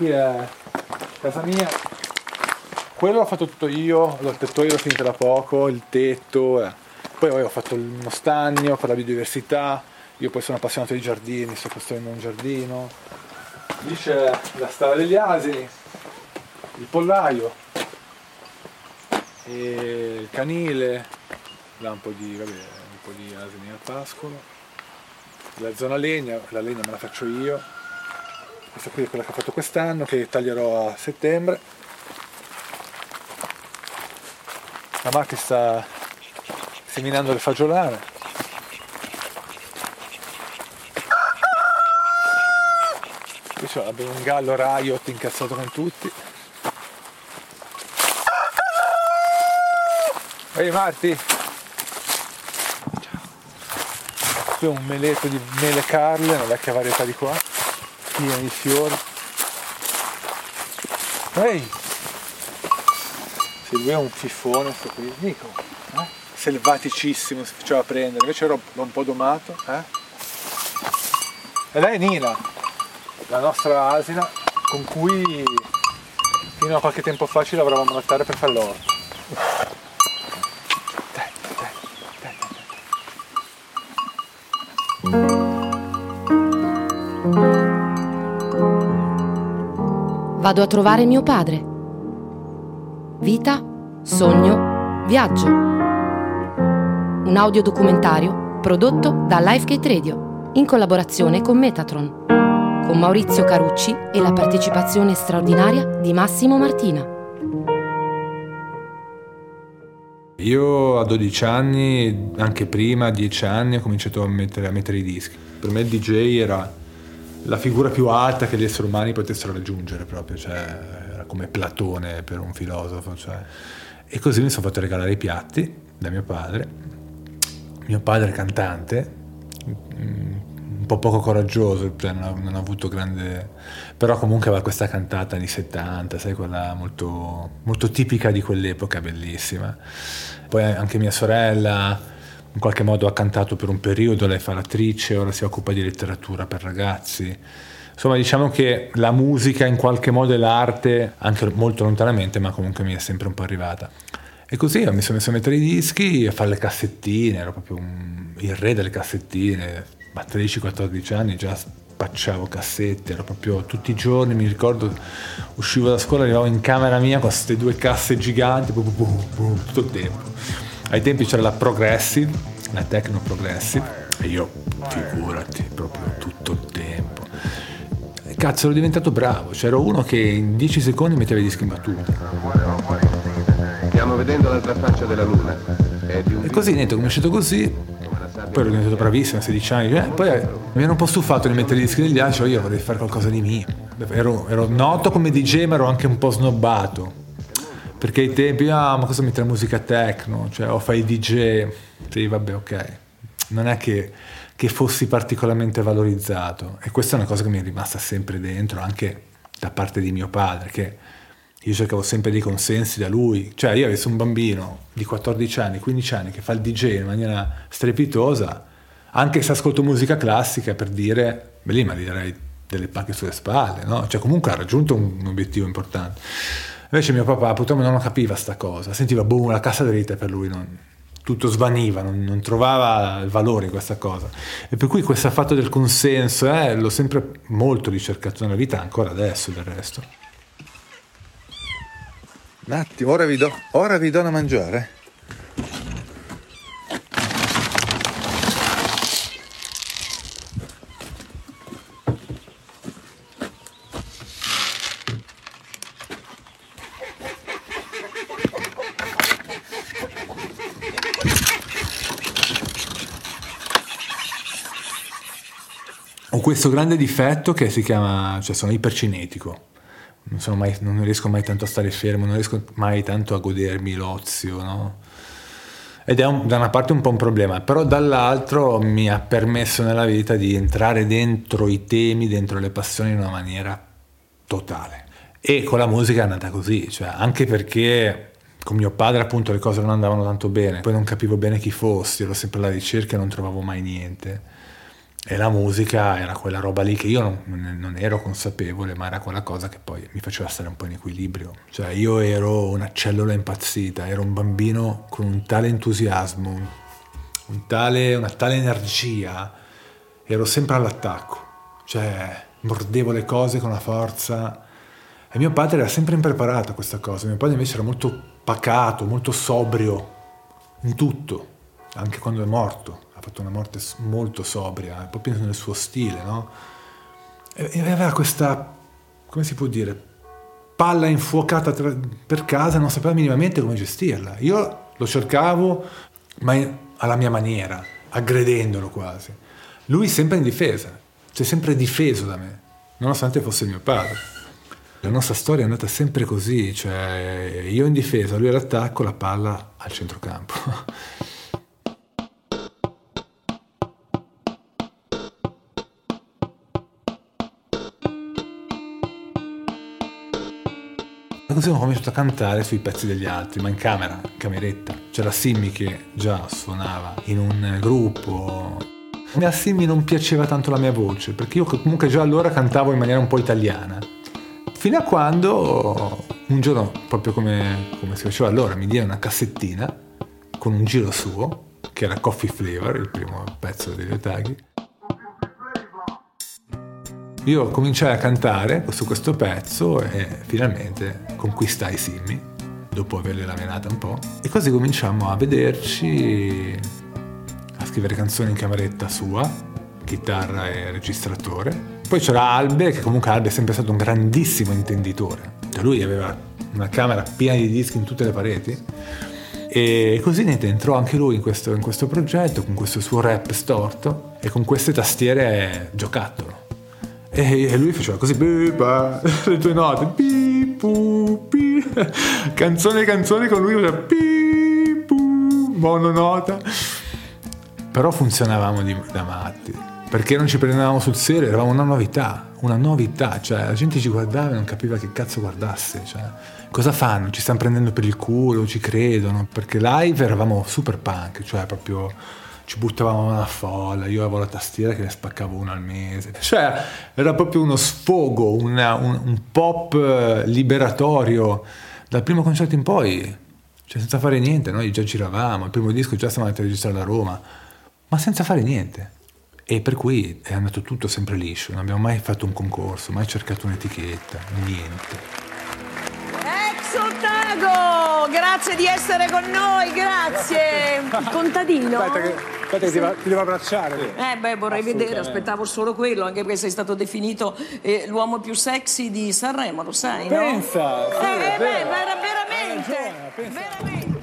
qui è casa mia. Quello l'ho fatto tutto io, il tettoio l'ho finito da poco, il tetto. Eh. Poi ho fatto uno stagno per la biodiversità. Io poi sono appassionato di giardini, sto costruendo un giardino. Lì c'è la stalla degli asini, il pollaio, il canile, là un po' di, vabbè, un po' di asini al pascolo. La zona legna, la legna me la faccio io. Questa qui è quella che ho fatto quest'anno, che taglierò a settembre. La macchina sta seminando le fagiolane. Qui c'è abbiamo un gallo riot incazzato con tutti. Ehi Marti! Qui un meletto di mele carle, una vecchia varietà di qua, piena di fiori. Ehi! Se lui è un fifone sto qui, Nico, eh? selvaticissimo, si faceva prendere, invece ero un po' domato, eh? E lei è Nina, la nostra asina, con cui fino a qualche tempo fa ci lavoravamo a terra per fare l'orto. Vado a trovare mio padre. Vita, sogno, viaggio. Un audiodocumentario prodotto da Lifegate Radio in collaborazione con Metatron, con Maurizio Carucci e la partecipazione straordinaria di Massimo Martina. Io a 12 anni, anche prima, a 10 anni, ho cominciato a mettere, a mettere i dischi. Per me il DJ era la figura più alta che gli esseri umani potessero raggiungere proprio, cioè era come Platone per un filosofo. Cioè. E così mi sono fatto regalare i piatti da mio padre. Mio padre cantante, un po' poco coraggioso, cioè non, ha, non, ha, avuto grande... però comunque aveva questa cantata anni 70, sai, quella molto, molto tipica di quell'epoca, bellissima. Poi anche mia sorella in qualche modo ha cantato per un periodo, lei fa l'attrice, ora si occupa di letteratura per ragazzi. Insomma, diciamo che la musica in qualche modo è l'arte, anche molto lontanamente, ma comunque mi è sempre un po' arrivata. E così mi sono messo a mettere i dischi, a fare le cassettine, ero proprio un, il re delle cassettine, a 13-14 anni già spacciavo cassette, ero proprio tutti i giorni, mi ricordo, uscivo da scuola, arrivavo in camera mia con queste due casse giganti, boom, boom, boom, tutto il tempo. Ai tempi c'era la Progressive, la Techno Progressive, e io, figurati, proprio tutto il tempo. Cazzo, ero diventato bravo, c'era uno che in 10 secondi metteva i dischi in battuta. Stiamo vedendo l'altra faccia della luna. E così, niente, è uscito così, poi ero diventato bravissimo a 16 anni, eh, poi mi ero un po' stufato di mettere i dischi degli altri, cioè io vorrei fare qualcosa di mio. Ero, ero noto come DJ ma ero anche un po' snobbato perché ai tempi, ah, ma cosa mettere musica techno? Cioè, o fai DJ? Sì, vabbè, ok. Non è che, che fossi particolarmente valorizzato. E questa è una cosa che mi è rimasta sempre dentro, anche da parte di mio padre, che io cercavo sempre dei consensi da lui. Cioè, io avessi un bambino di 14 anni, 15 anni, che fa il DJ in maniera strepitosa, anche se ascolto musica classica, per dire, beh lì mi direi delle pacche sulle spalle, no? Cioè, comunque ha raggiunto un, un obiettivo importante. Invece mio papà purtroppo non capiva sta cosa, sentiva boom, la cassa dritta per lui non, tutto svaniva, non, non, trovava valore in questa cosa. E per cui questo fatto del consenso eh, l'ho sempre molto ricercato nella vita, ancora adesso del resto. Un attimo, ora vi do, ora vi do da mangiare. Ho questo grande difetto che si chiama, cioè sono ipercinetico. Non, mai, non, riesco mai tanto a stare fermo, non riesco mai tanto a godermi l'ozio, no? Ed è un, da una parte un po' un problema, però dall'altro mi ha permesso nella vita di entrare dentro i temi, dentro le passioni in una maniera totale. E con la musica è andata così, cioè anche perché con mio padre appunto le cose non andavano tanto bene, poi non capivo bene chi fossi, ero sempre alla ricerca e non trovavo mai niente E la musica era quella roba lì che io non, non, ero consapevole, ma era quella cosa che poi mi faceva stare un po' in equilibrio. Cioè io ero una cellula impazzita, ero un bambino con un tale entusiasmo, un tale, una tale energia, ero sempre all'attacco. Cioè mordevo le cose con la forza. E mio padre era sempre impreparato a questa cosa. Mio padre invece era molto pacato, molto sobrio in tutto, anche quando è morto ha fatto una morte molto sobria, proprio nel suo stile, no? E aveva questa, come si può dire, palla infuocata tra, per casa, non sapeva minimamente come gestirla. Io lo cercavo, ma alla mia maniera, aggredendolo quasi. Lui sempre in difesa, si è sempre difeso da me, nonostante fosse mio padre. La nostra storia è andata sempre così, cioè io in difesa, lui all'attacco, la palla al centrocampo. E così ho cominciato a cantare sui pezzi degli altri, ma in camera, in cameretta. C'era Simmi che già suonava in un gruppo. A Simmi non piaceva tanto la mia voce, perché io comunque già allora cantavo in maniera un po' italiana. Fino a quando un giorno, proprio come, come si faceva allora, mi diede una cassettina con un giro suo, che era Coffee Flavor, il primo pezzo degli Otaghi io cominciai a cantare su questo pezzo e finalmente conquistai Simmi, dopo averle laminata un po'. E così cominciamo a vederci, a scrivere canzoni in cameretta sua, chitarra e registratore. Poi c'era Albe, che comunque Albe è sempre stato un grandissimo intenditore. Cioè lui aveva una camera piena di dischi in tutte le pareti. E così niente, entrò anche lui in questo, in questo progetto, con questo suo rap storto e con queste tastiere giocattolo. E, lui faceva così, le tue note, pipu, pi, canzone canzone con lui faceva pipu, mononota. Però funzionavamo di, da matti, perché non ci prendevamo sul serio, eravamo una novità, una novità, cioè la gente ci guardava e non capiva che cazzo guardasse, cioè, cosa fanno? Ci stanno prendendo per il culo, ci credono, perché live eravamo super punk, cioè proprio ci buttavamo nella folla, io avevo la tastiera che ne spaccavo una al mese. Cioè, era proprio uno sfogo, una, un, un, pop eh, liberatorio. Dal primo concerto in poi, cioè senza fare niente, noi già giravamo, il primo disco già stavamo andando a registrare a Roma, ma senza fare niente. E per cui è andato tutto sempre liscio, non abbiamo mai fatto un concorso, mai cercato un'etichetta, niente. Ex Otago, grazie di essere con noi, grazie. Il contadino. Aspetta che ti, va, ti, devo abbracciare. Eh, beh, vorrei vedere, aspettavo solo quello, anche perché sei stato definito eh, l'uomo più sexy di Sanremo, lo sai, no? Pensa! Sì, eh, beh, era veramente, ragione, veramente.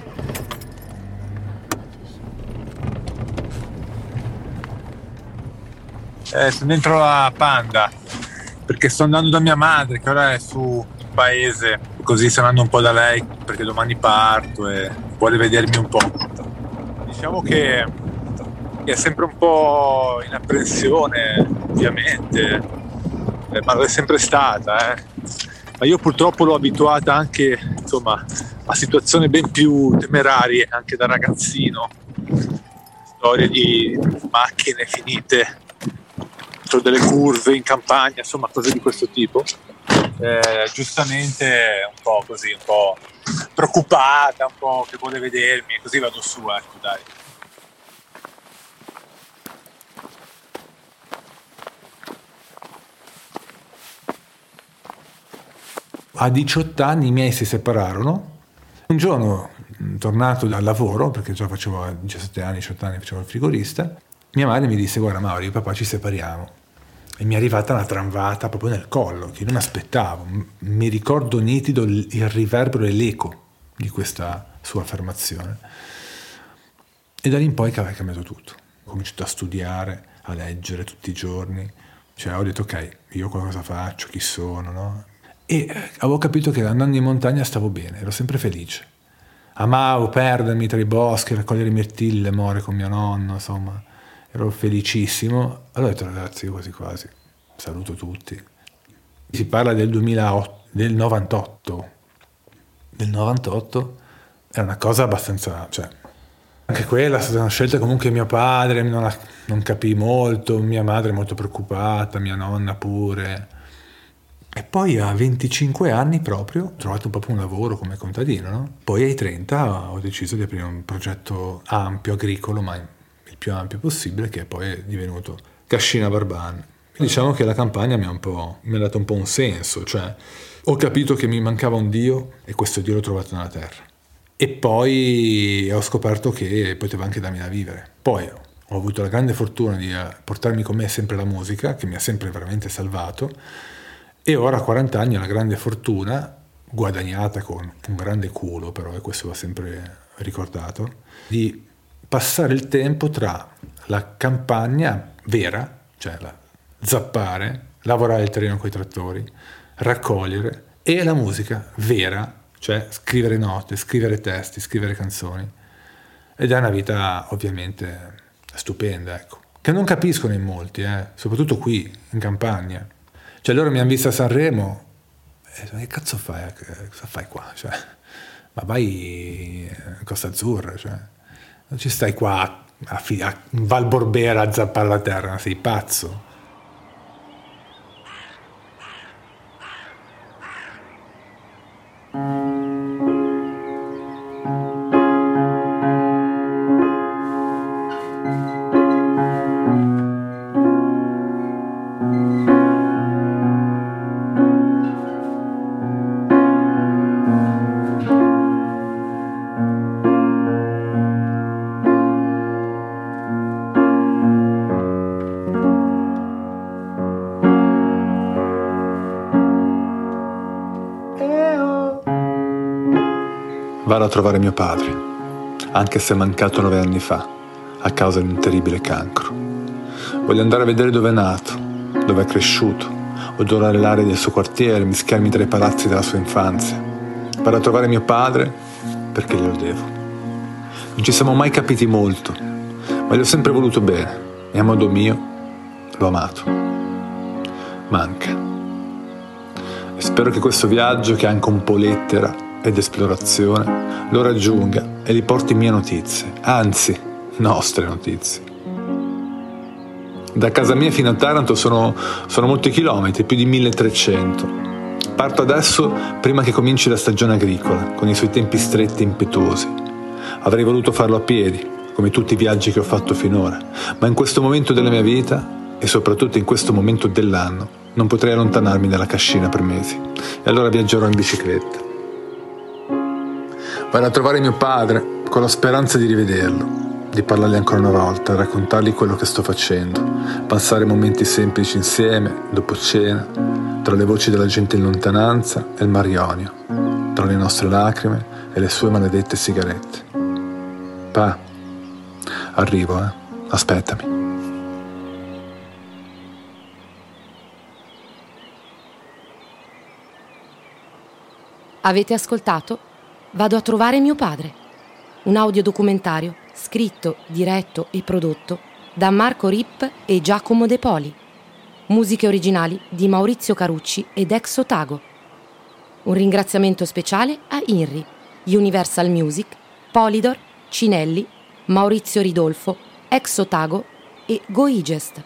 Eh, sono dentro la Panda perché sto andando da mia madre che ora è su paese così sto andando un po' da lei perché domani parto e vuole vedermi un po' diciamo che è sempre un po' in apprensione, ovviamente, eh, ma è sempre stata. Eh. Ma io purtroppo l'ho abituata anche insomma, a situazioni ben più temerarie, anche da ragazzino. Storie di macchine finite dentro delle curve in campagna, insomma cose di questo tipo. Eh, giustamente un po' così, un po' preoccupata, un po' che vuole vedermi, così vado su, ecco dai. A 18 anni i miei si separarono. Un giorno, tornato dal lavoro, perché già facevo a 17 anni, 18 anni, facevo il frigorista, mia madre mi disse, guarda Mauro, io e papà ci separiamo. E mi è arrivata una tramvata proprio nel collo, che non aspettavo. Mi ricordo nitido il riverbero e l'eco di questa sua affermazione. E da lì in poi è cambiato tutto. Ho cominciato a studiare, a leggere tutti i giorni. Cioè ho detto, ok, io cosa faccio, chi sono, no? E avevo capito che andando in montagna stavo bene, ero sempre felice. Amavo perdermi tra i boschi, raccogliere mirtilli, le more con mio nonno, insomma, ero felicissimo. Allora ho detto ragazzi, io quasi quasi, saluto tutti. Si parla del 2008, del 98. Del 98 era una cosa abbastanza, cioè, Anche quella è stata una scelta comunque mio padre non, non capì molto, mia madre è molto preoccupata, mia nonna pure. E poi a 25 anni proprio ho trovato proprio un lavoro come contadino, no? Poi ai 30 ho deciso di aprire un progetto ampio, agricolo, ma il più ampio possibile, che poi è divenuto Cascina Barban. Diciamo che la campagna mi ha, mi ha dato un po' un senso, cioè ho capito che mi mancava un Dio e questo Dio l'ho trovato nella terra. E poi ho scoperto che poteva anche darmi da vivere. Poi ho avuto la grande fortuna di eh, portarmi con me sempre la musica, che mi ha sempre veramente salvato e ora a 40 anni ho la grande fortuna, guadagnata con un grande culo però, e questo va sempre ricordato, di passare il tempo tra la campagna vera, cioè la, zappare, lavorare il terreno con i trattori, raccogliere, e la musica vera, cioè scrivere note, scrivere testi, scrivere canzoni. Ed è una vita ovviamente stupenda, ecco, che non capiscono in molti, eh, soprattutto qui in campagna. Cioè loro mi hanno visto a Sanremo e che cazzo fai? Cosa fai qua? Cioè, ma vai in Costa Azzurra, cioè, non ci stai qua a, a, a Val Borbera a zappare la terra, sei pazzo. Vado a trovare mio padre, anche se è mancato nove anni fa, a causa di un terribile cancro. Voglio andare a vedere dove è nato, dove è cresciuto, odorare l'aria del suo quartiere, mischiarmi tra i palazzi della sua infanzia. Vado a trovare mio padre perché glielo devo. Non ci siamo mai capiti molto, ma gli ho sempre voluto bene e a modo mio l'ho amato. Manca. E spero che questo viaggio, che è anche un po' lettera, ed esplorazione lo raggiunga e gli porti mie notizie, anzi nostre notizie. Da casa mia fino a Taranto sono, sono molti chilometri, più di 1300. Parto adesso prima che cominci la stagione agricola, con i suoi tempi stretti e impetuosi. Avrei voluto farlo a piedi, come tutti i viaggi che ho fatto finora, ma in questo momento della mia vita, e soprattutto in questo momento dell'anno, non potrei allontanarmi dalla cascina per mesi. E allora viaggerò in bicicletta. Vado a trovare mio padre con la speranza di rivederlo, di parlargli ancora una volta, raccontargli quello che sto facendo, passare momenti semplici insieme, dopo cena, tra le voci della gente in lontananza e il mar Ionio, tra le nostre lacrime e le sue maledette sigarette. Pa, arrivo, eh. Aspettami. Avete ascoltato Vado a trovare mio padre. Un audiodocumentario scritto, diretto e prodotto da Marco Ripp e Giacomo De Poli. Musiche originali di Maurizio Carucci ed Ex Otago. Un ringraziamento speciale a INRI, Universal Music, Polydor, Cinelli, Maurizio Ridolfo, Ex Otago e Goigest.